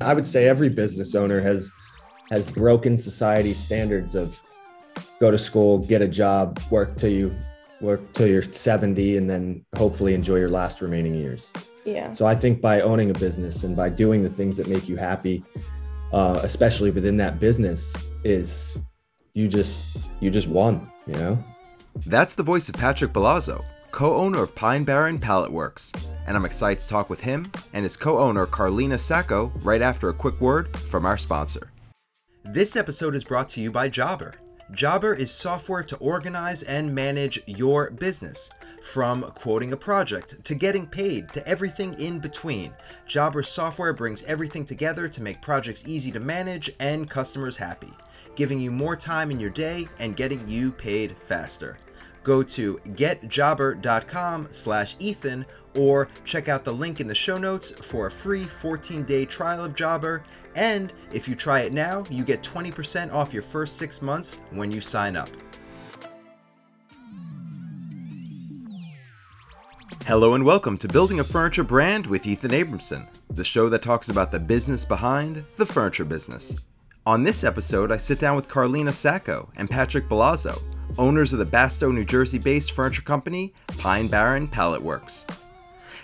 I would say every business owner has has broken society's standards of go to school, get a job, work till you work till you're 70 and then hopefully enjoy your last remaining years. Yeah. So I think by owning a business and by doing the things that make you happy, uh, especially within that business, is you just you just won, you know? That's the voice of Patrick Balazzo, co-owner of Pine Barren Pallet Works. And I'm excited to talk with him and his co-owner Carlina Sacco right after a quick word from our sponsor. This episode is brought to you by Jobber. Jobber is software to organize and manage your business. From quoting a project to getting paid to everything in between, Jobber software brings everything together to make projects easy to manage and customers happy, giving you more time in your day and getting you paid faster. Go to getjobber.com slash Ethan or check out the link in the show notes for a free 14-day trial of Jobber. And if you try it now, you get 20% off your first six months when you sign up. Hello and welcome to Building a Furniture Brand with Ethan Abramson, the show that talks about the business behind the furniture business. On this episode, I sit down with Carlina Sacco and Patrick Balazzo, owners of the Bastow, New Jersey based furniture company Pine Barren Pallet Works.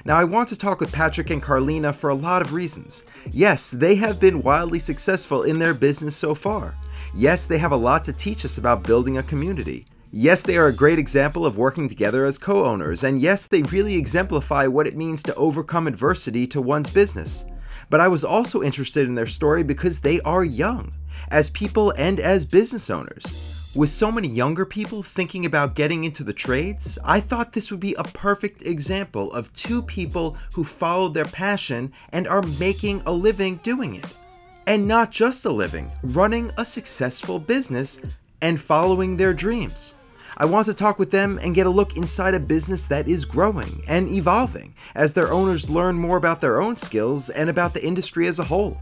Now, I want to talk with Patrick and Carlina for a lot of reasons. Yes, they have been wildly successful in their business so far. Yes, they have a lot to teach us about building a community. Yes, they are a great example of working together as co owners, and yes, they really exemplify what it means to overcome adversity to one's business. But I was also interested in their story because they are young, as people and as business owners. With so many younger people thinking about getting into the trades, I thought this would be a perfect example of two people who followed their passion and are making a living doing it. And not just a living, running a successful business and following their dreams. I want to talk with them and get a look inside a business that is growing and evolving as their owners learn more about their own skills and about the industry as a whole.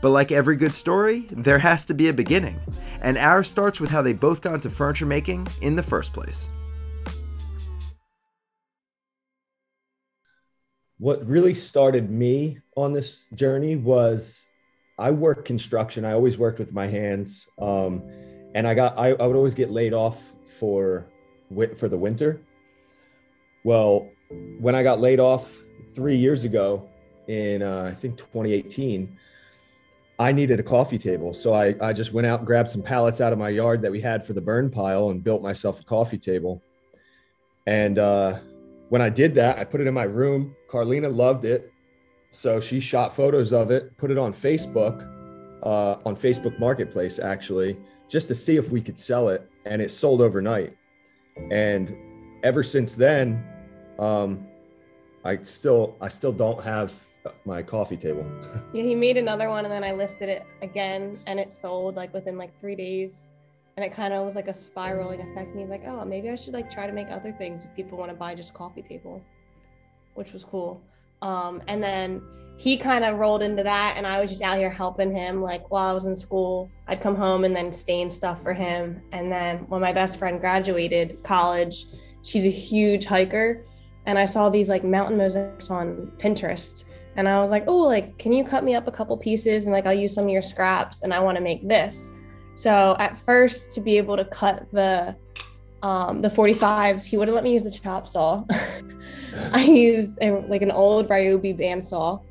But like every good story, there has to be a beginning, and ours starts with how they both got into furniture making in the first place. What really started me on this journey was I work construction. I always worked with my hands. Um, and I got I, I would always get laid off for for the winter. Well, when I got laid off three years ago in uh, I think 2018, I needed a coffee table. So I, I just went out and grabbed some pallets out of my yard that we had for the burn pile and built myself a coffee table. And uh, when I did that, I put it in my room. Carlina loved it. So she shot photos of it, put it on Facebook, uh, on Facebook Marketplace, actually, just to see if we could sell it. And it sold overnight. And ever since then, um, I still I still don't have my coffee table. yeah, he made another one and then I listed it again and it sold like within like three days. And it kind of was like a spiraling effect. And he's like, oh, maybe I should like try to make other things if people want to buy just coffee table, which was cool. Um, and then he kind of rolled into that and I was just out here helping him like while I was in school. I'd come home and then stain stuff for him. And then when my best friend graduated college, she's a huge hiker. And I saw these like mountain mosaics on Pinterest and I was like, oh, like, can you cut me up a couple pieces and like I'll use some of your scraps and I want to make this. So at first, to be able to cut the um, the 45s, he wouldn't let me use the chop saw. I used a, like an old Ryobi bandsaw,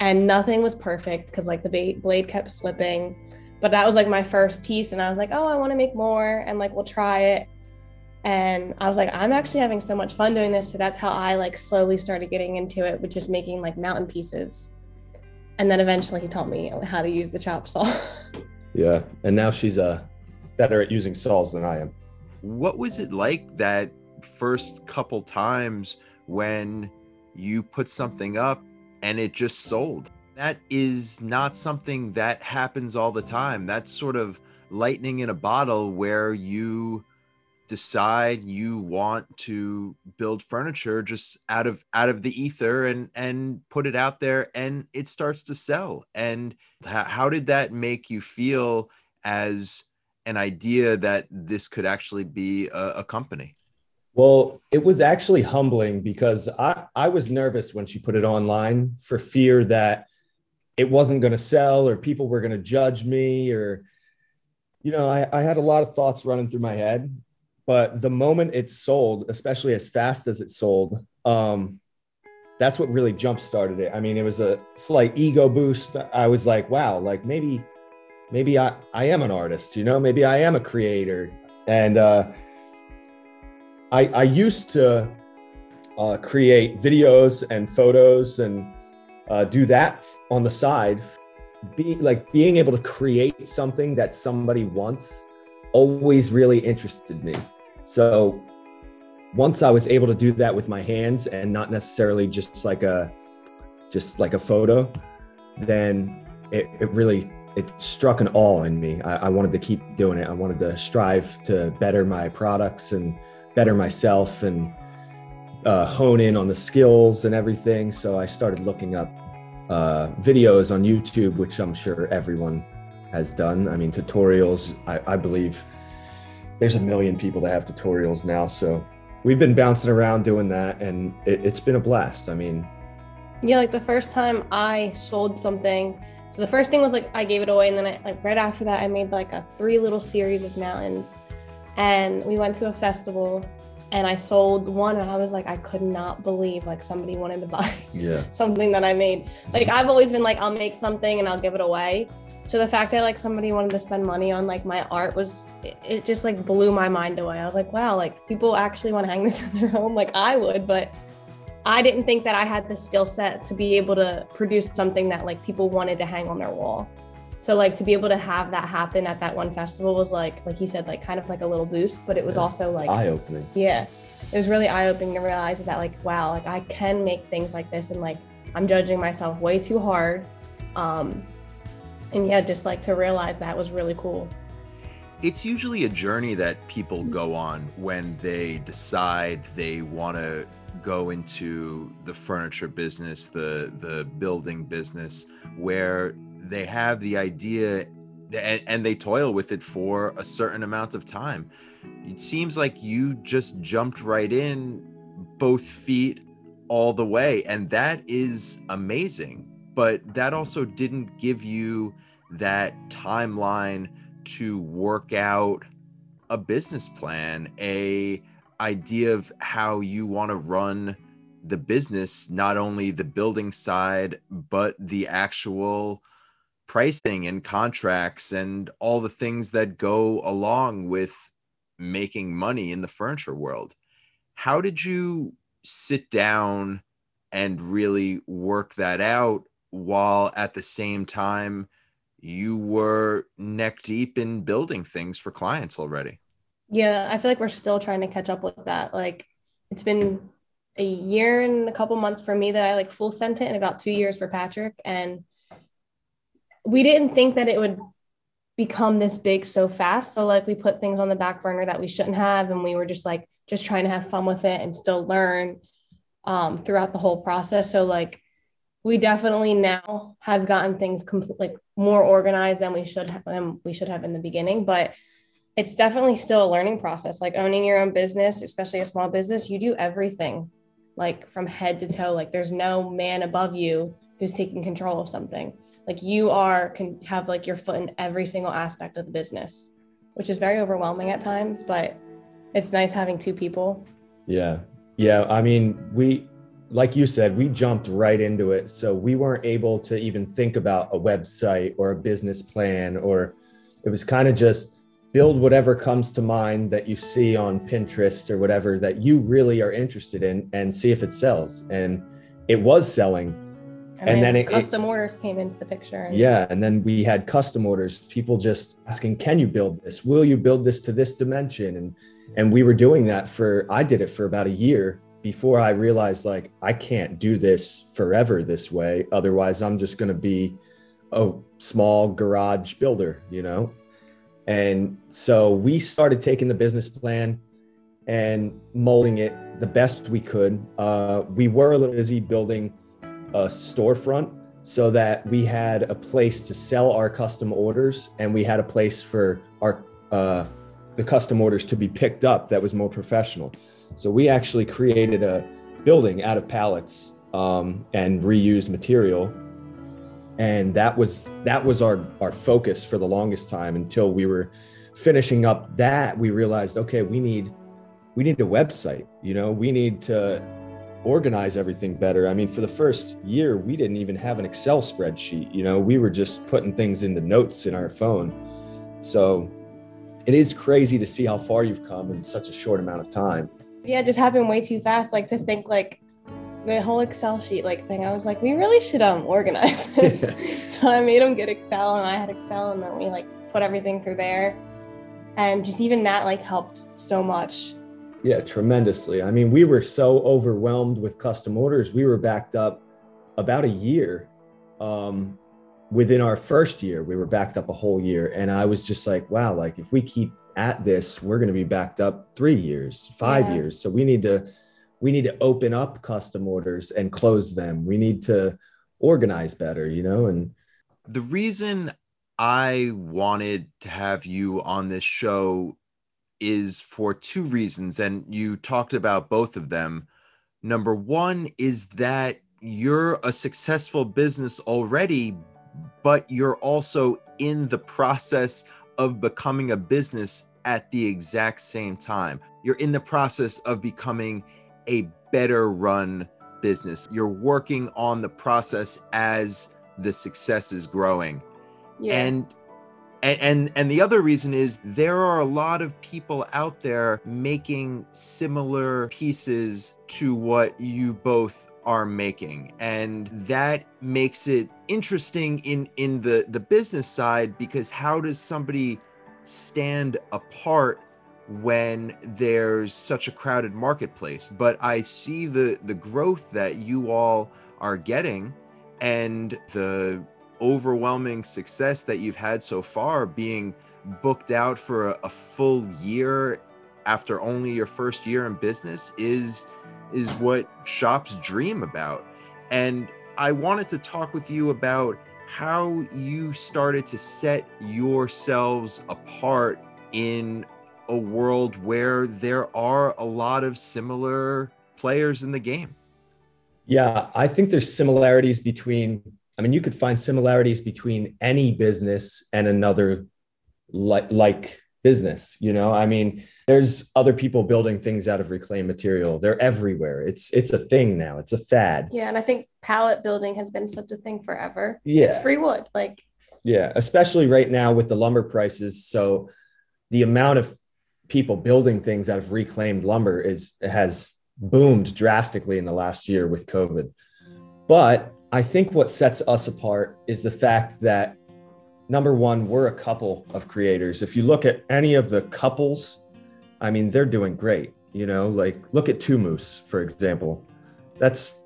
and nothing was perfect because like the blade kept slipping. But that was like my first piece, and I was like, oh, I want to make more, and like we'll try it. And I was like, I'm actually having so much fun doing this. So that's how I like slowly started getting into it with just making like mountain pieces. And then eventually he taught me how to use the chop saw. yeah. And now she's uh, better at using saws than I am. What was it like that first couple times when you put something up and it just sold? That is not something that happens all the time. That's sort of lightning in a bottle where you decide you want to build furniture just out of out of the ether and and put it out there and it starts to sell. And how, how did that make you feel as an idea that this could actually be a, a company? Well, it was actually humbling because I, I was nervous when she put it online for fear that it wasn't going to sell or people were going to judge me or you know I, I had a lot of thoughts running through my head but the moment it sold especially as fast as it sold um, that's what really jump started it. I mean it was a slight ego boost. I was like wow like maybe maybe i i am an artist you know? Maybe i am a creator. And uh, i i used to uh, create videos and photos and uh, do that on the side. Be like being able to create something that somebody wants always really interested me so once i was able to do that with my hands and not necessarily just like a just like a photo then it, it really it struck an awe in me I, I wanted to keep doing it i wanted to strive to better my products and better myself and uh, hone in on the skills and everything. So I started looking up uh, videos on YouTube, which I'm sure everyone has done. I mean, tutorials, I, I believe there's a million people that have tutorials now. So we've been bouncing around doing that and it, it's been a blast. I mean, yeah, like the first time I sold something. So the first thing was like I gave it away, and then I, like right after that, I made like a three little series of mountains, and we went to a festival, and I sold one and I was like I could not believe like somebody wanted to buy yeah. something that I made. Like I've always been like I'll make something and I'll give it away. So the fact that like somebody wanted to spend money on like my art was it, it just like blew my mind away. I was like, wow, like people actually want to hang this in their home like I would, but I didn't think that I had the skill set to be able to produce something that like people wanted to hang on their wall. So like to be able to have that happen at that one festival was like like he said like kind of like a little boost, but it was Yeah. also like eye opening. yeah it was really eye-opening to realize that like wow like i can make things like this and like i'm judging myself way too hard um and yeah just like to realize that was really cool It's usually a journey that people go on when they decide they want to go into the furniture business, the the building business, where they have the idea and, and they toil with it for a certain amount of time. It seems like you just jumped right in, both feet all the way, and that is amazing. But that also didn't give you that timeline to work out a business plan, a idea of how you want to run the business, not only the building side, but the actual pricing and contracts and all the things that go along with making money in the furniture world. How did you sit down and really work that out while at the same time you were neck deep in building things for clients already? yeah i feel like we're still trying to catch up with that. Like it's been a year and a couple months for me that i like full sent it and about two years for patrick and we didn't think that it would become this big so fast. So like we put things on the back burner that we shouldn't have and we were just like just trying to have fun with it and still learn um, throughout the whole process. So like we definitely now have gotten things complete like more organized than we should have than we should have in the beginning but it's definitely still a learning process like owning your own business especially a small business you do everything like from head to toe like there's no man above you who's taking control of something like you are can have like your foot in every single aspect of the business which is very overwhelming at times but it's nice having two people Yeah. Yeah. I mean, we, like you said, we jumped right into it. So we weren't able to even think about a website or a business plan, or it was kind of just build whatever comes to mind that you see on Pinterest or whatever that you really are interested in and see if it sells. And it was selling. and, And then, then it- custom orders came into the picture and Yeah. And then we had custom orders, people just asking, can you build this? Will you build this to this dimension? And and we were doing that for I did it for about a year before I realized like I can't do this forever this way. Otherwise, I'm just gonna be a small garage builder, you know? And so we started taking the business plan and molding it the best we could. Uh, we were a little busy building a storefront so that we had a place to sell our custom orders and we had a place for our uh, the custom orders to be picked up that was more professional. So we actually created a building out of pallets um, and reused material. And that was that was our our focus for the longest time until we were finishing up that. We realized okay we need we need a website you know? We need to organize everything better. I mean for the first year we didn't even have an excel spreadsheet you know? We were just putting things into notes in our phone. So it is crazy to see how far you've come in such a short amount of time yeah it just happened way too fast like to think like the whole Excel sheet like thing. I was like, we really should um organize this. so I made him get Excel and I had Excel and then we like put everything through there. And just even that like helped so much. Yeah, tremendously. I mean, we were so overwhelmed with custom orders. We were backed up about a year. Um, within our first year, we were backed up a whole year. And I was just like, wow, like if we keep at this, we're going to be backed up three years, five yeah. years. So we need to we need to open up custom orders and close them. We need to organize better, you know, and the reason I wanted to have you on this show is for two reasons and you talked about both of them. Number 1 is that you're a successful business already but you're also in the process of becoming a business at the exact same time. You're in the process of becoming a better run business. You're working on the process as the success is growing. Yeah. And and, and and the other reason is there are a lot of people out there making similar pieces to what you both are making. And that makes it interesting in in the the business side because how does somebody stand apart when there's such a crowded marketplace? But i see the the growth that you all are getting and the overwhelming success that you've had so far being booked out for a, a full year after only your first year in business is is what shops dream about and i wanted to talk with you about how you started to set yourselves apart in a world where there are a lot of similar players in the game. Yeah, I think there's similarities between, I mean, you could find similarities between any business and another like, like business, you know? I mean, there's other people building things out of reclaimed material. They're everywhere. It's it's a thing now. It's a fad. Yeah, and I think pallet building has been such a thing forever. Yeah. It's free wood. Like Yeah, especially right now with the lumber prices. So the amount of people building things out of reclaimed lumber is has boomed drastically in the last year with COVID. But I think what sets us apart is the fact that number one, we're a couple of creators. If you look at any of the couples, I mean, they're doing great. You know, like look at Two Moose, for example. That's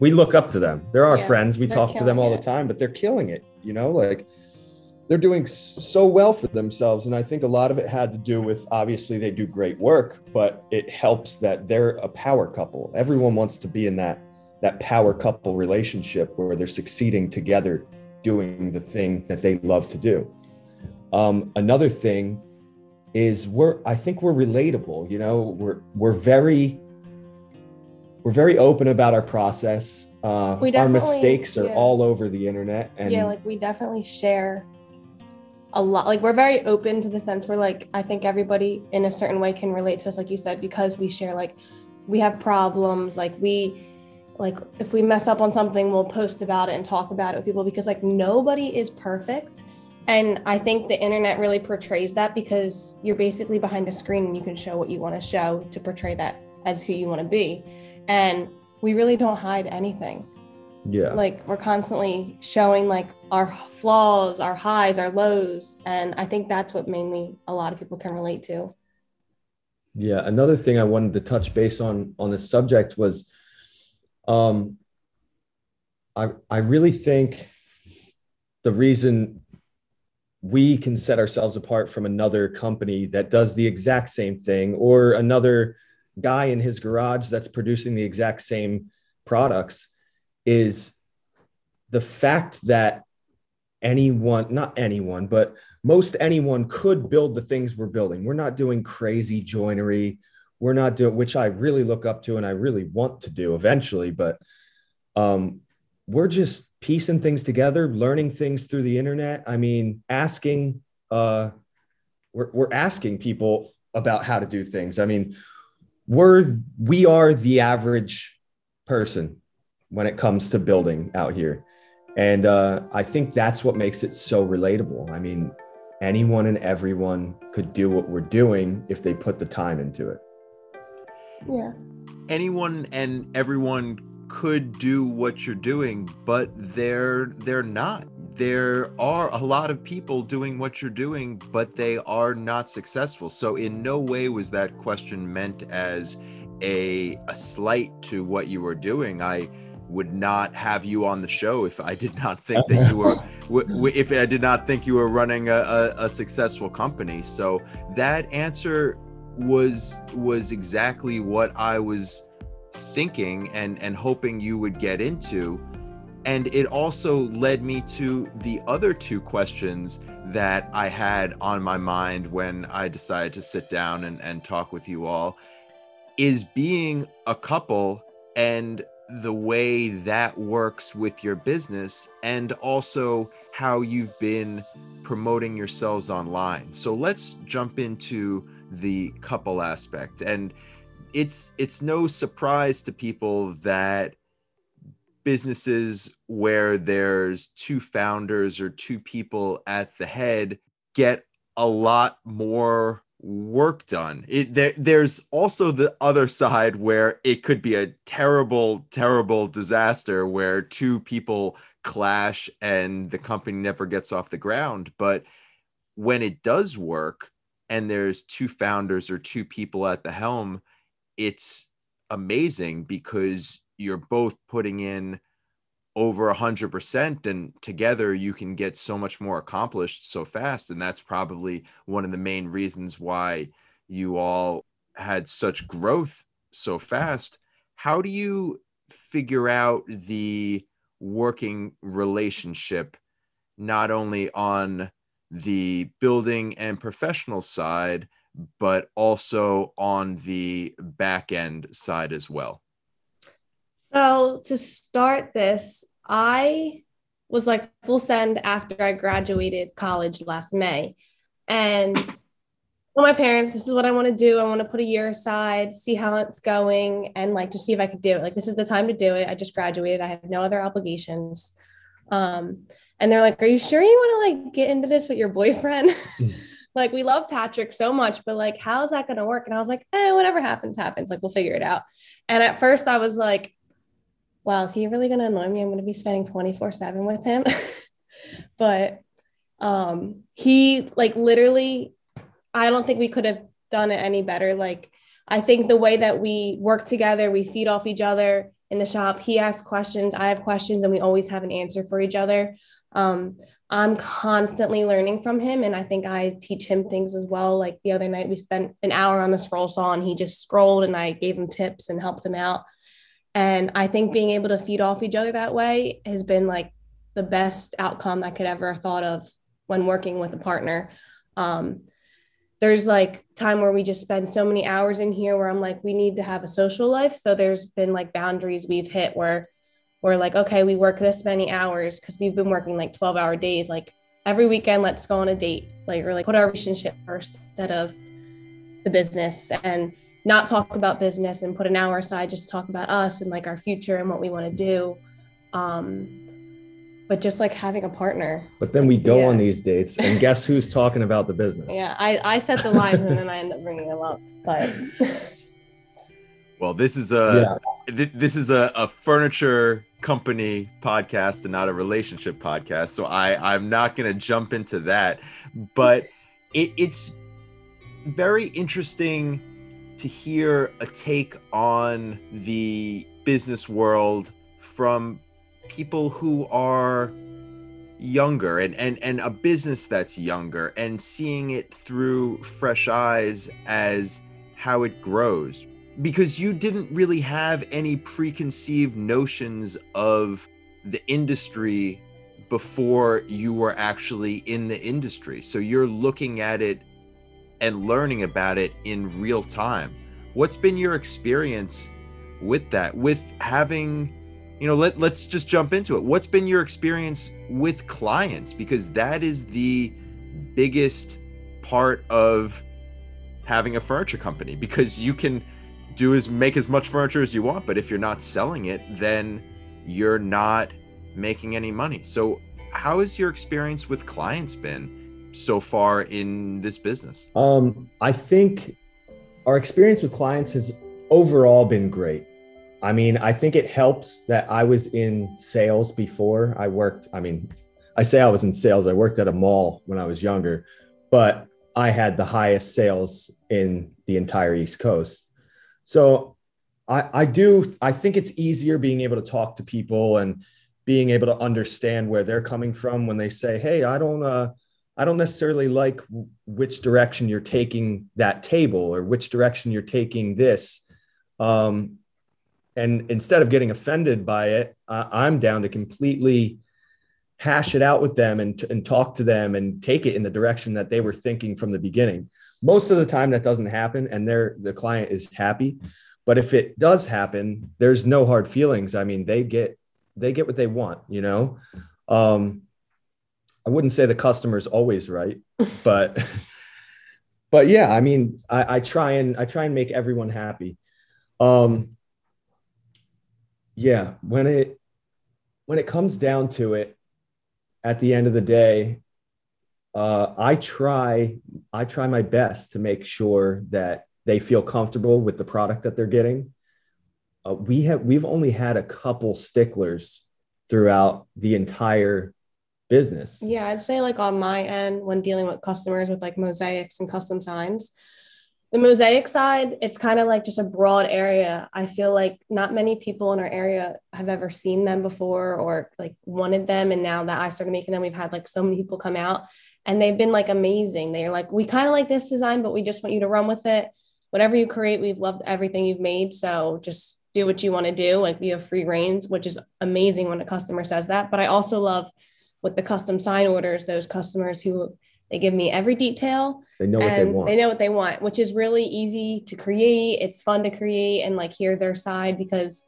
we look up to them. They're our yeah, friends. We talk to them all it. the time, but they're killing it. You know, like they're doing so well for themselves. And I think a lot of it had to do with obviously they do great work, but it helps that they're a power couple. Everyone wants to be in that that power couple relationship where they're succeeding together doing the thing that they love to do. Um, another thing is we're I think we're relatable, you know, we're we're very we're very open about our process. Uh, our mistakes are yeah. all over the internet and yeah like we definitely share a lot like we're very open to the sense where like i think everybody in a certain way can relate to us like you said because we share like we have problems like we like if we mess up on something we'll post about it and talk about it with people because like nobody is perfect. And i think the internet really portrays that because you're basically behind a screen and you can show what you want to show to portray that as who you want to be. And we really don't hide anything. Yeah. Like we're constantly showing like our flaws our highs our lows. And i think that's what mainly a lot of people can relate to. Yeah another thing i wanted to touch base on on this subject was um i i really think the reason we can set ourselves apart from another company that does the exact same thing or another guy in his garage that's producing the exact same products is the fact that anyone, not anyone, but most anyone could build the things we're building. We're not doing crazy joinery. We're not doing, which I really look up to and I really want to do eventually, but um, we're just piecing things together, learning things through the internet. I mean, asking, uh, we're, we're asking people about how to do things. I mean, we're, we are the average person when it comes to building out here. And uh, I think that's what makes it so relatable. I mean, anyone and everyone could do what we're doing if they put the time into it. Yeah. Anyone and everyone could do what you're doing, but they're they're not. There are a lot of people doing what you're doing, but they are not successful. So in no way was that question meant as a a slight to what you were doing. I would not have you on the show if I did not think that you were if I did not think you were running a, a, a successful company. So that answer was was exactly what I was thinking and and hoping you would get into and it also led me to the other two questions that I had on my mind when I decided to sit down and, and talk with you all is being a couple and the way that works with your business and also how you've been promoting yourselves online. So let's jump into the couple aspect and it's it's no surprise to people that businesses where there's two founders or two people at the head get a lot more work done. It, there, there's also the other side where it could be a terrible, terrible disaster where two people clash and the company never gets off the ground. But when it does work and there's two founders or two people at the helm, it's amazing because you're both putting in over a hundred percent and together you can get so much more accomplished so fast. And that's probably one of the main reasons why you all had such growth so fast. How do you figure out the working relationship not only on the building and professional side but also on the back end side as well? So, to start this, I was like full send after I graduated college last May. And told my parents, this is what I want to do. I want to put a year aside, see how it's going, and like to see if I could do it. Like, this is the time to do it. I just graduated, I have no other obligations. Um, and they're like, Are you sure you want to like get into this with your boyfriend? like we love Patrick so much, but like, how's that going to work? And I was like, eh, whatever happens, happens. Like, we'll figure it out. And at first I was like, wow, is he really going to annoy me? I'm going to be spending 24 seven with him. but um, he like literally, I don't think we could have done it any better. Like, I think the way that we work together, we feed off each other in the shop. He asks questions, I have questions, and we always have an answer for each other. Um, I'm constantly learning from him. And I think I teach him things as well. Like the other night, we spent an hour on the scroll saw and he just scrolled and I gave him tips and helped him out. And I think being able to feed off each other that way has been like the best outcome I could ever have thought of when working with a partner. Um, there's like time where we just spend so many hours in here where I'm like, we need to have a social life. So there's been like boundaries we've hit where we're like, okay, we work this many hours because we've been working like 12 hour days. Like every weekend, let's go on a date, like, or like put our relationship first instead of the business and not talk about business and put an hour aside, just to talk about us and like our future and what we want to do. Um, but just like having a partner. But then we go yeah. on these dates and guess who's talking about the business? Yeah, I, I set the lines and then I end up bringing them up. But well, this is a yeah. th- this is a, a furniture company podcast and not a relationship podcast. So I I'm not going to jump into that, but it, it's very interesting to hear a take on the business world from people who are younger and and and a business that's younger and seeing it through fresh eyes as how it grows because you didn't really have any preconceived notions of the industry before you were actually in the industry. So you're looking at it and learning about it in real time. What's been your experience with that, with having you know let, let's just jump into it what's been your experience with clients because that is the biggest part of having a furniture company because you can do as make as much furniture as you want but if you're not selling it then you're not making any money so how has your experience with clients been so far in this business um i think our experience with clients has overall been great I mean, I think it helps that I was in sales before. I worked, I mean, I say I was in sales. I worked at a mall when I was younger, but I had the highest sales in the entire East Coast. So I, I do, I think it's easier being able to talk to people and being able to understand where they're coming from when they say, Hey, I don't, uh, I don't necessarily like which direction you're taking that table or which direction you're taking this. Um, and instead of getting offended by it uh, i'm down to completely hash it out with them and, and talk to them and take it in the direction that they were thinking from the beginning most of the time that doesn't happen and they're the client is happy but if it does happen there's no hard feelings. I mean they get they get what they want you know? Um i wouldn't say the customer's always right but but yeah i mean I, I try and i try and make everyone happy. Um yeah when it when it comes down to it at the end of the day uh, i try i try my best to make sure that they feel comfortable with the product that they're getting. Uh, we have we've only had a couple sticklers throughout the entire business. Yeah i'd say like on my end when dealing with customers with like mosaics and custom signs the mosaic side, it's kind of like just a broad area. I feel like not many people in our area have ever seen them before or like wanted them. And now that I started making them, we've had like so many people come out and they've been like amazing. They're like, we kind of like this design, but we just want you to run with it. Whatever you create, we've loved everything you've made. So just do what you want to do. Like you have free reins, which is amazing when a customer says that. But I also love with the custom sign orders, those customers who they give me every detail. They know what they want. They know what they want, which is really easy to create. It's fun to create and like hear their side because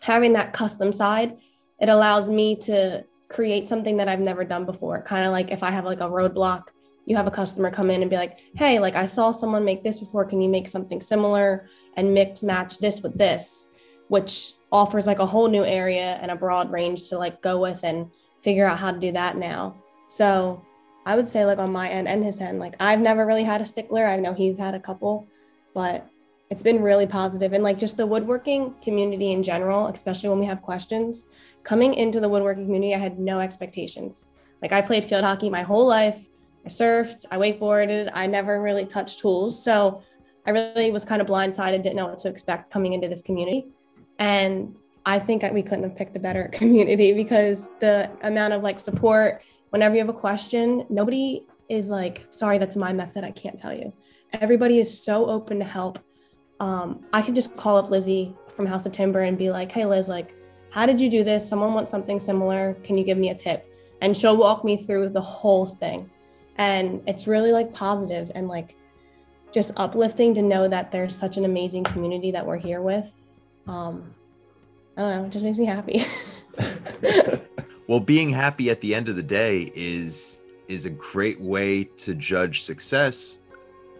having that custom side, it allows me to create something that I've never done before. Kind of like if I have like a roadblock, you have a customer come in and be like, hey, like I saw someone make this before. Can you make something similar and mix match this with this? Which offers like a whole new area and a broad range to like go with and figure out how to do that now. So I would say like on my end and his end, like I've never really had a stickler. I know he's had a couple, but it's been really positive and like just the woodworking community in general, especially when we have questions. Coming into the woodworking community, I had no expectations. Like I played field hockey my whole life. I surfed, I wakeboarded, I never really touched tools. So I really was kind of blindsided, didn't know what to expect coming into this community. And I think we couldn't have picked a better community because the amount of like support whenever you have a question, nobody is like, sorry, that's my method. I can't tell you. Everybody is so open to help. Um, I could just call up Lizzie from House of Timber and be like, hey, Liz, like, how did you do this? Someone wants something similar. Can you give me a tip? And she'll walk me through the whole thing. And it's really like positive and like just uplifting to know that there's such an amazing community that we're here with. Um, I don't know, it just makes me happy. well being happy at the end of the day is is a great way to judge success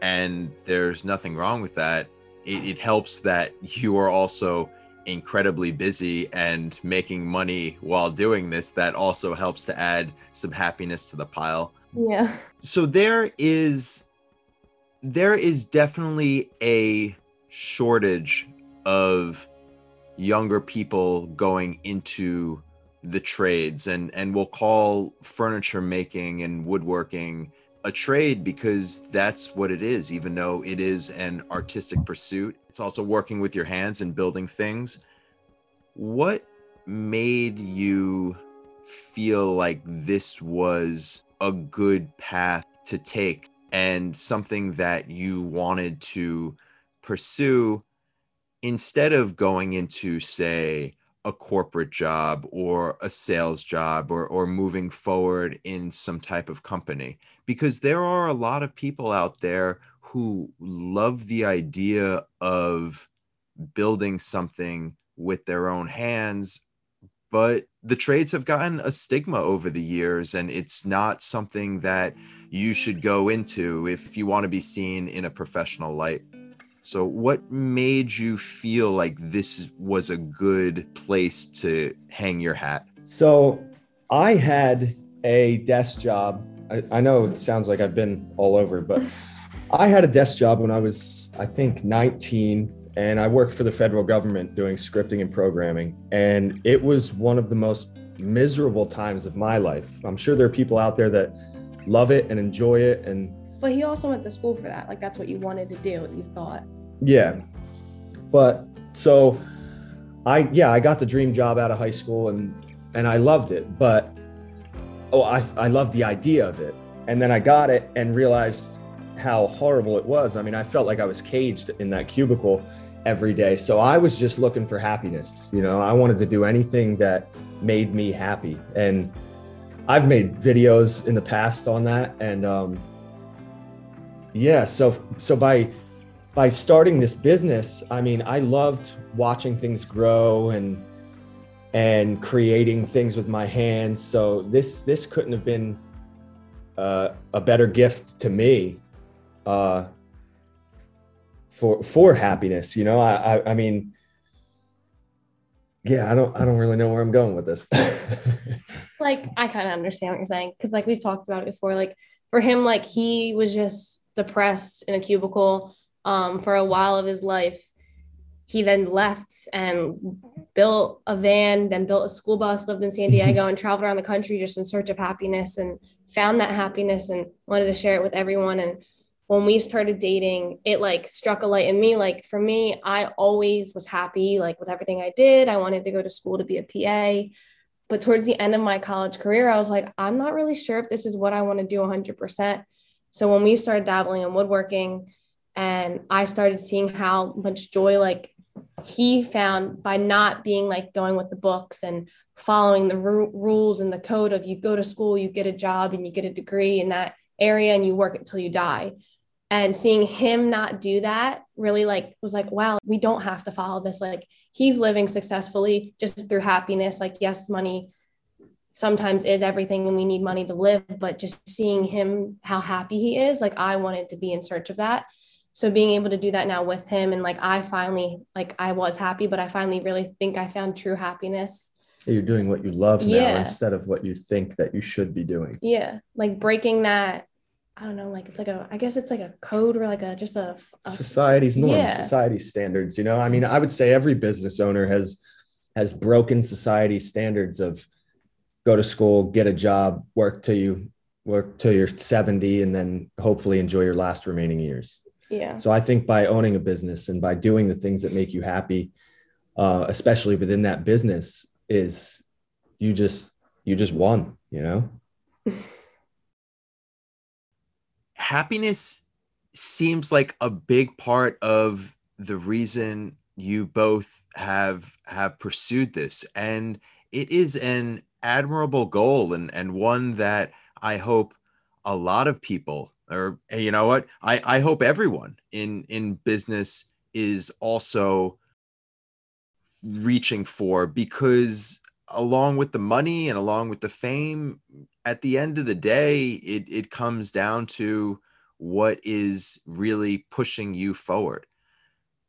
and there's nothing wrong with that. It, it, helps that you are also incredibly busy and making money while doing this that also helps to add some happiness to the pile. Yeah. So there is there is definitely a shortage of younger people going into the trades and and we'll call furniture making and woodworking a trade because that's what it is even though it is an artistic pursuit. It's also working with your hands and building things. What made you feel like this was a good path to take and something that you wanted to pursue instead of going into say a corporate job or a sales job or or moving forward in some type of company because there are a lot of people out there who love the idea of building something with their own hands but the trades have gotten a stigma over the years and it's not something that you should go into if you want to be seen in a professional light. So, what made you feel like this was a good place to hang your hat? So, I had a desk job. I, I know it sounds like I've been all over, but I had a desk job when I was, I think, 19 and I worked for the federal government doing scripting and programming. And it was one of the most miserable times of my life. I'm sure there are people out there that love it and enjoy it. And but he also went to school for that. Like that's what you wanted to do. You thought. Yeah, but so I yeah I got the dream job out of high school and and I loved it. But oh I I loved the idea of it. And then I got it and realized how horrible it was. I mean, I felt like I was caged in that cubicle every day. So I was just looking for happiness. You know, I wanted to do anything that made me happy. And I've made videos in the past on that. And um, yeah, so so by by starting this business, I mean, I loved watching things grow and and creating things with my hands. So this this couldn't have been uh, a better gift to me. Uh, for for happiness you know i i, I mean yeah i don't i don't really know where i'm going with this like i kind of understand what you're saying because like we've talked about it before like for him like he was just depressed in a cubicle um, for a while of his life he then left and built a van then built a school bus lived in san diego and traveled around the country just in search of happiness and found that happiness and wanted to share it with everyone and when we started dating, it like struck a light in me. Like for me, I always was happy, like with everything I did. I wanted to go to school to be a PA. But towards the end of my college career, I was like, I'm not really sure if this is what I want to do 100%. So when we started dabbling in woodworking, and I started seeing how much joy like he found by not being like going with the books and following the ru- rules and the code of you go to school, you get a job and you get a degree in that area and you work until you die. And seeing him not do that really like was like wow we don't have to follow this. Like he's living successfully just through happiness. Like yes money sometimes is everything and we need money to live but just seeing him how happy he is like i wanted to be in search of that so being able to do that now with him and like i finally like i was happy but i finally really think i found true happiness you're doing what you love now yeah. instead of what you think that you should be doing yeah like breaking that I don't know, like it's like a, I guess it's like a code or like a just a, a society's norm, yeah. society's standards. You know, I mean, I would say every business owner has has broken society standards of go to school, get a job, work till you work till you're 70, and then hopefully enjoy your last remaining years. Yeah. So I think by owning a business and by doing the things that make you happy, uh, especially within that business, is you just you just won. You know. happiness seems like a big part of the reason you both have have pursued this and it is an admirable goal and and one that i hope a lot of people or you know what i i hope everyone in in business is also reaching for because along with the money and along with the fame at the end of the day, it, it comes down to what is really pushing you forward.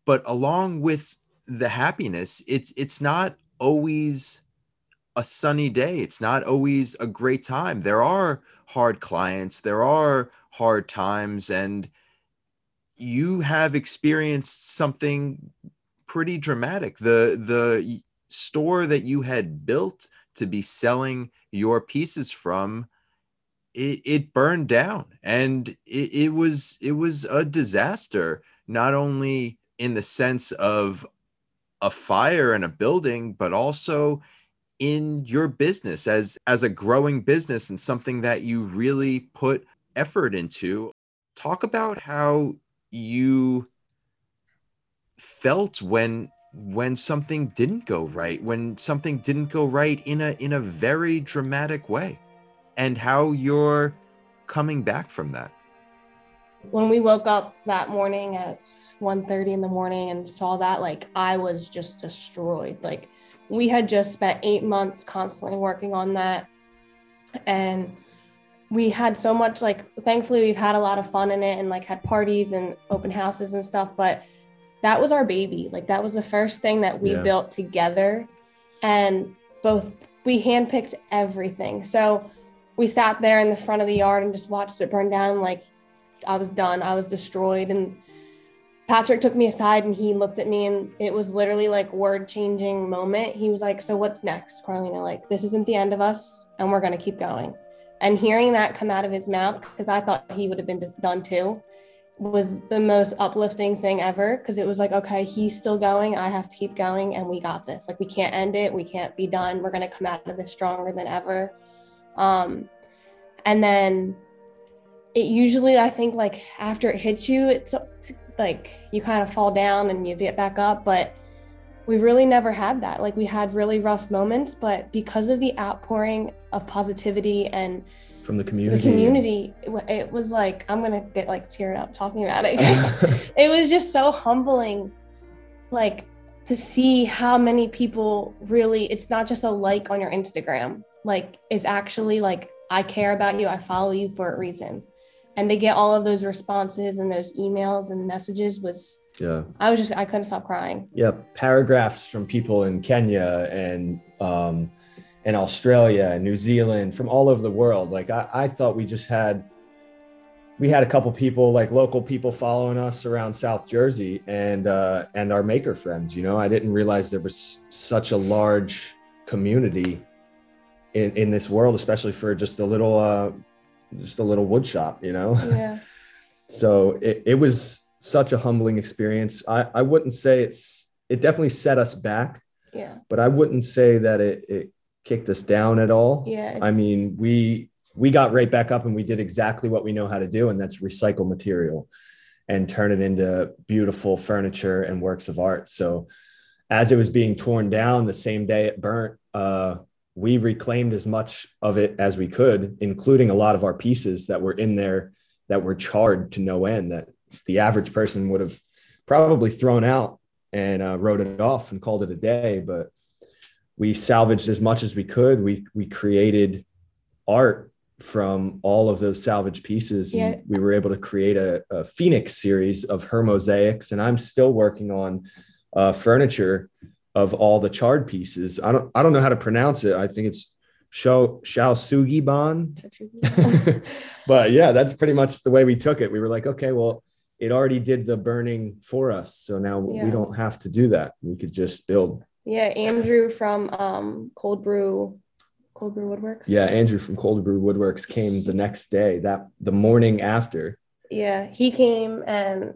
But along with the happiness, it's it's not always a sunny day. It's not always a great time. There are hard clients, there are hard times, and you have experienced something pretty dramatic. The the store that you had built to be selling your pieces from it, it burned down and it, it was it was a disaster not only in the sense of a fire in a building but also in your business as as a growing business and something that you really put effort into talk about how you felt when when something didn't go right, when something didn't go right in a in a very dramatic way, and how you're coming back from that. When we woke up that morning at 1:30 in the morning and saw that, like I was just destroyed. Like we had just spent eight months constantly working on that. And we had so much like thankfully we've had a lot of fun in it and like had parties and open houses and stuff but that was our baby. Like that was the first thing that we Yeah. built together and both we handpicked everything. So we sat there in the front of the yard and just watched it burn down and like i was done. I was destroyed. And patrick took me aside and he looked at me and it was literally like word changing moment. He was like so what's next carlina? Like this isn't the end of us and we're going to keep going and hearing that come out of his mouth because i thought he would have been done too was the most uplifting thing ever. Because it was like okay he's still going i have to keep going and we got this. Like we can't end it we can't be done we're going to come out of this stronger than ever. Um and then it usually i think like after it hits you it's like you kind of fall down and you get back up but we really never had that. Like we had really rough moments but because of the outpouring of positivity and from the community. the community it, was like i'm gonna get like teared up talking about it. it was just so humbling like to see how many people really it's not just a like on your instagram like it's actually like i care about you i follow you for a reason and to get all of those responses and those emails and messages was yeah. i was just i couldn't stop crying yeah paragraphs from people in kenya and um and australia and new zealand from all over the world. Like i, I thought we just had we had a couple people like local people following us around south jersey and uh and our maker friends you know? I didn't realize there was such a large community in in this world especially for just a little uh just a little wood shop you know? Yeah. So it, it was such a humbling experience. I i wouldn't say it's it definitely set us back yeah. but i wouldn't say that it, it kicked us down at all. Yeah. I mean we we got right back up and we did exactly what we know how to do and that's recycle material and turn it into beautiful furniture and works of art. So as it was being torn down the same day it burnt uh, we reclaimed as much of it as we could including a lot of our pieces that were in there that were charred to no end that the average person would have probably thrown out and uh, wrote it off and called it a day. But we salvaged as much as we could. We we created art from all of those salvage pieces. And Yeah. we were able to create a, a phoenix series of her mosaics. And i'm still working on uh, furniture of all the charred pieces. I don't i don't know how to pronounce it. I think it's shao shao sugi ban. But yeah that's pretty much the way we took it. We were like okay well it already did the burning for us. So now Yeah. we don't have to do that. We could just build Yeah, Andrew from um, Cold Brew, Cold Brew Woodworks. yeah andrew from cold brew woodworks came the next day that the morning after Yeah, he came and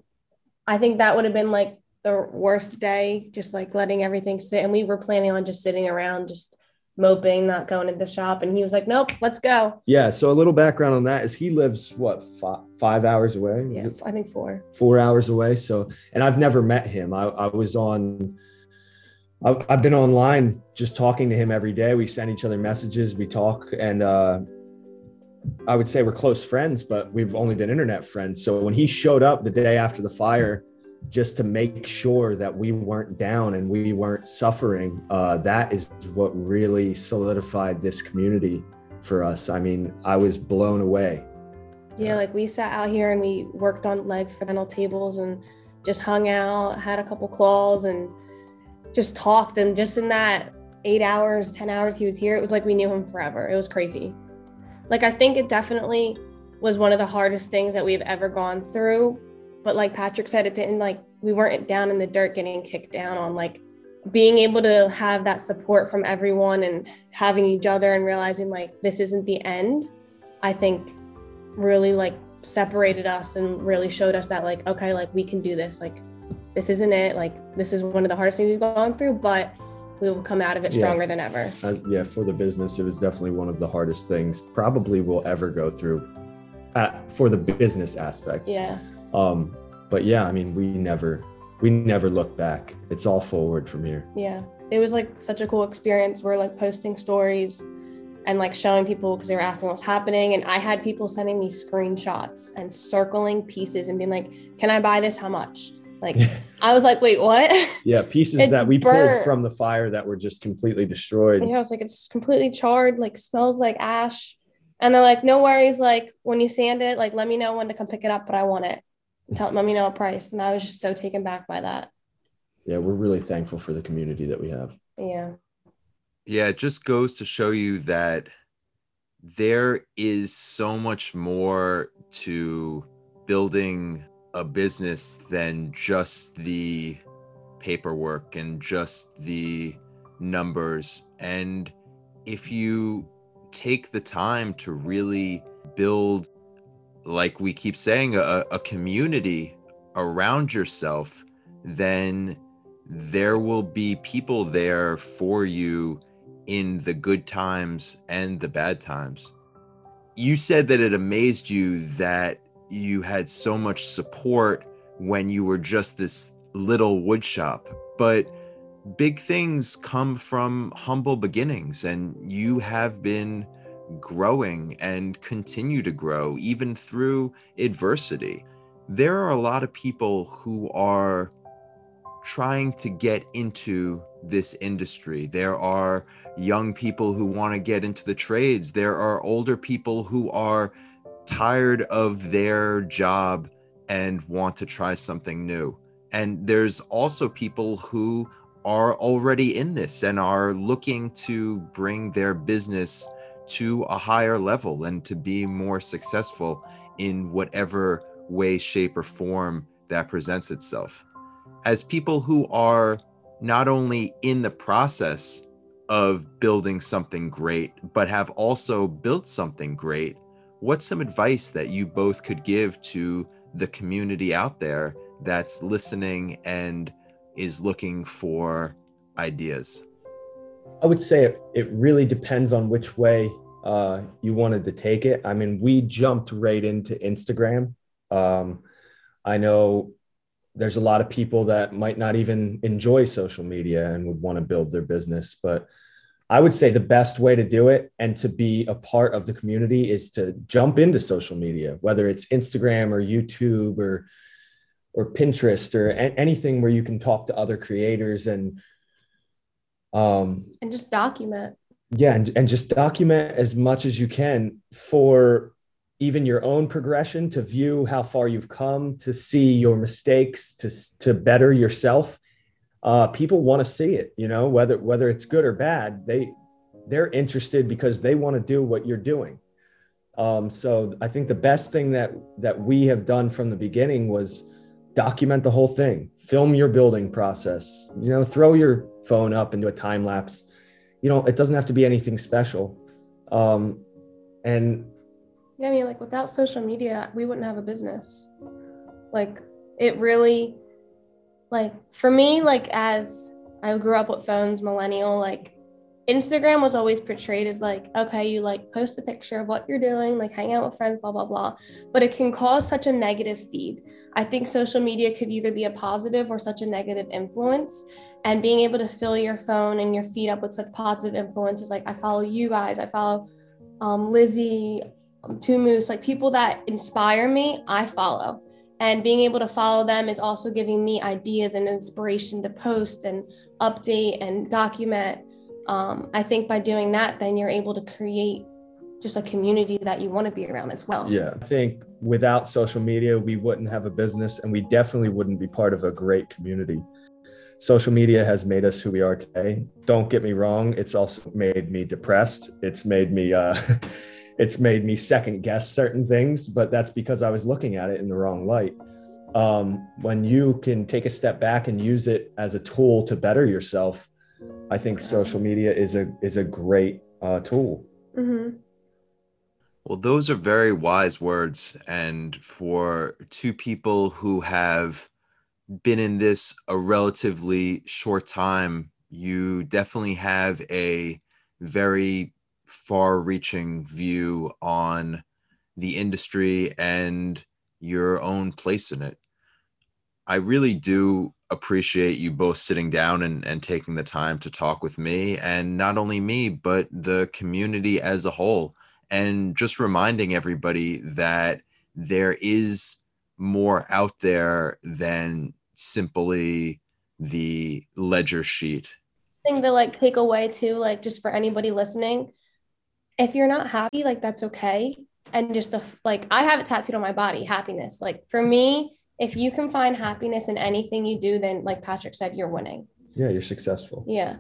I think that would have been like the worst day, just like letting everything sit. And we were planning on just sitting around, just moping, not going to the shop. And he was like, nope, let's go. Yeah. So a little background on that is he lives what five, five hours away, Yeah, I think four. four hours away. So, and I've never met him. I, I was on. I've, been online just talking to him every day. We send each other messages. We talk, and uh, I would say we're close friends, but we've only been internet friends. So when he showed up the day after the fire, just to make sure that we weren't down and we weren't suffering, uh, that is what really solidified this community for us. I mean, I was blown away. Yeah, like we sat out here and we worked on legs for dental tables and just hung out, had a couple claws and just talked. And just in that eight hours, 10 hours he was here, it was like we knew him forever. It was crazy. Like, I think it definitely was one of the hardest things that we've ever gone through. But like Patrick said, it didn't like, we weren't down in the dirt getting kicked down on. Like, being able to have that support from everyone and having each other and realizing like this isn't the end, I think really like separated us and really showed us that like okay like we can do this like this isn't it like this is one of the hardest things we've gone through but we will come out of it Yeah. stronger than ever uh, yeah, for the business, it was definitely one of the hardest things probably we'll ever go through uh, for the business aspect. yeah Um, but yeah, I mean, we never, we never look back. It's all forward from here. yeah it was like such a cool experience we're like posting stories and like showing people because they were asking what's happening and i had people sending me screenshots and circling pieces and being like can i buy this how much Like I was like, wait, what? Yeah, pieces It's that we burnt. pulled from the fire that were just completely destroyed. Yeah, I was like, it's completely charred, like smells like ash. And they're like, no worries, like when you sand it, like let me know when to come pick it up, but I want it. Tell let me know a price. And I was just so taken back by that. Yeah, we're really thankful for the community that we have. Yeah. Yeah, it just goes to show you that there is so much more to building a business than just the paperwork and just the numbers. And if you take the time to really build, like we keep saying, a, a community around yourself, then there will be people there for you in the good times and the bad times. You said that it amazed you that you had so much support when you were just this little woodshop. but big things come from humble beginnings, and you have been growing and continue to grow even through adversity. There are a lot of people who are trying to get into this industry. There are young people who want to get into the trades. There are older people who are tired of their job and want to try something new. And there's also people who are already in this and are looking to bring their business to a higher level and to be more successful in whatever way, shape, or form that presents itself. As people who are not only in the process of building something great, but have also built something great, what's some advice that you both could give to the community out there that's listening and is looking for ideas? I would say it, really depends on which way uh, you wanted to take it. I mean, we jumped right into Instagram. Um, I know there's a lot of people that might not even enjoy social media and would want to build their business, but I would say the best way to do it and to be a part of the community is to jump into social media, whether it's Instagram or YouTube or or Pinterest or a- anything where you can talk to other creators and um, And just document. yeah and, and just document as much as you can for even your own progression to view how far you've come to see your mistakes to to better yourself uh, people want to see it you know whether whether it's good or bad they they're interested because they want to do what you're doing. Um, so i think the best thing that that we have done from the beginning was document the whole thing film your building process you know throw your phone up into a time lapse. You know it doesn't have to be anything special. Um, and Yeah, I mean, like without social media, we wouldn't have a business. Like it really, like for me, like as I grew up with phones, millennial, like Instagram was always portrayed as like, okay, you like post a picture of what you're doing, like hang out with friends, blah, blah, blah. But it can cause such a negative feed. I think social media could either be a positive or such a negative influence. And being able to fill your phone and your feed up with such positive influences, like I follow you guys, I follow um, Lizzie, um, Two Moose, like people that inspire me, I follow. And being able to follow them is also giving me ideas and inspiration to post and update and document. Um, I think by doing that, then you're able to create just a community that you want to be around as well. yeah i think without social media we wouldn't have a business and we definitely wouldn't be part of a great community social media has made us who we are today don't get me wrong it's also made me depressed it's made me uh it's made me second guess certain things but that's because i was looking at it in the wrong light. Um, when you can take a step back and use it as a tool to better yourself i think social media is a is a great uh, tool. Hmm Well, those are very wise words. And for two people who have been in this a relatively short time, you definitely have a very far reaching view on the industry and your own place in it. I really do appreciate you both sitting down and, and taking the time to talk with me, and not only me, but the community as a whole and just reminding everybody that there is more out there than simply the ledger sheet. Thing to like take away too, like just for anybody listening, if you're not happy, like that's okay. And just a, like I have it tattooed on my body, happiness. Like for me, if you can find happiness in anything you do, then like Patrick said, you're winning. Yeah, you're successful. Yeah.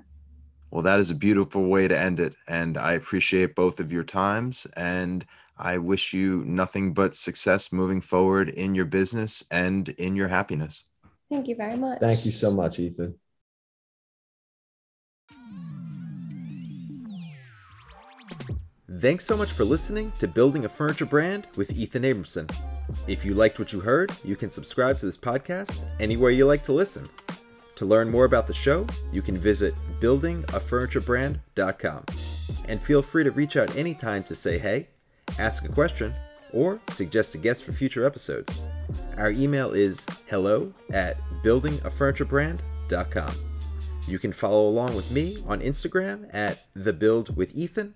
Well, that is a beautiful way to end it. And I appreciate both of your times. And I wish you nothing but success moving forward in your business and in your happiness. Thank you very much. Thank you so much, Ethan. Thanks so much for listening to Building a Furniture Brand with Ethan Abramson. If you liked what you heard, you can subscribe to this podcast anywhere you like to listen. To learn more about the show, you can visit buildingafurniturebrand.com. And feel free to reach out anytime to say hey, ask a question, or suggest a guest for future episodes. Our email is hello at buildingafurniturebrand.com. You can follow along with me on Instagram at The Build with Ethan,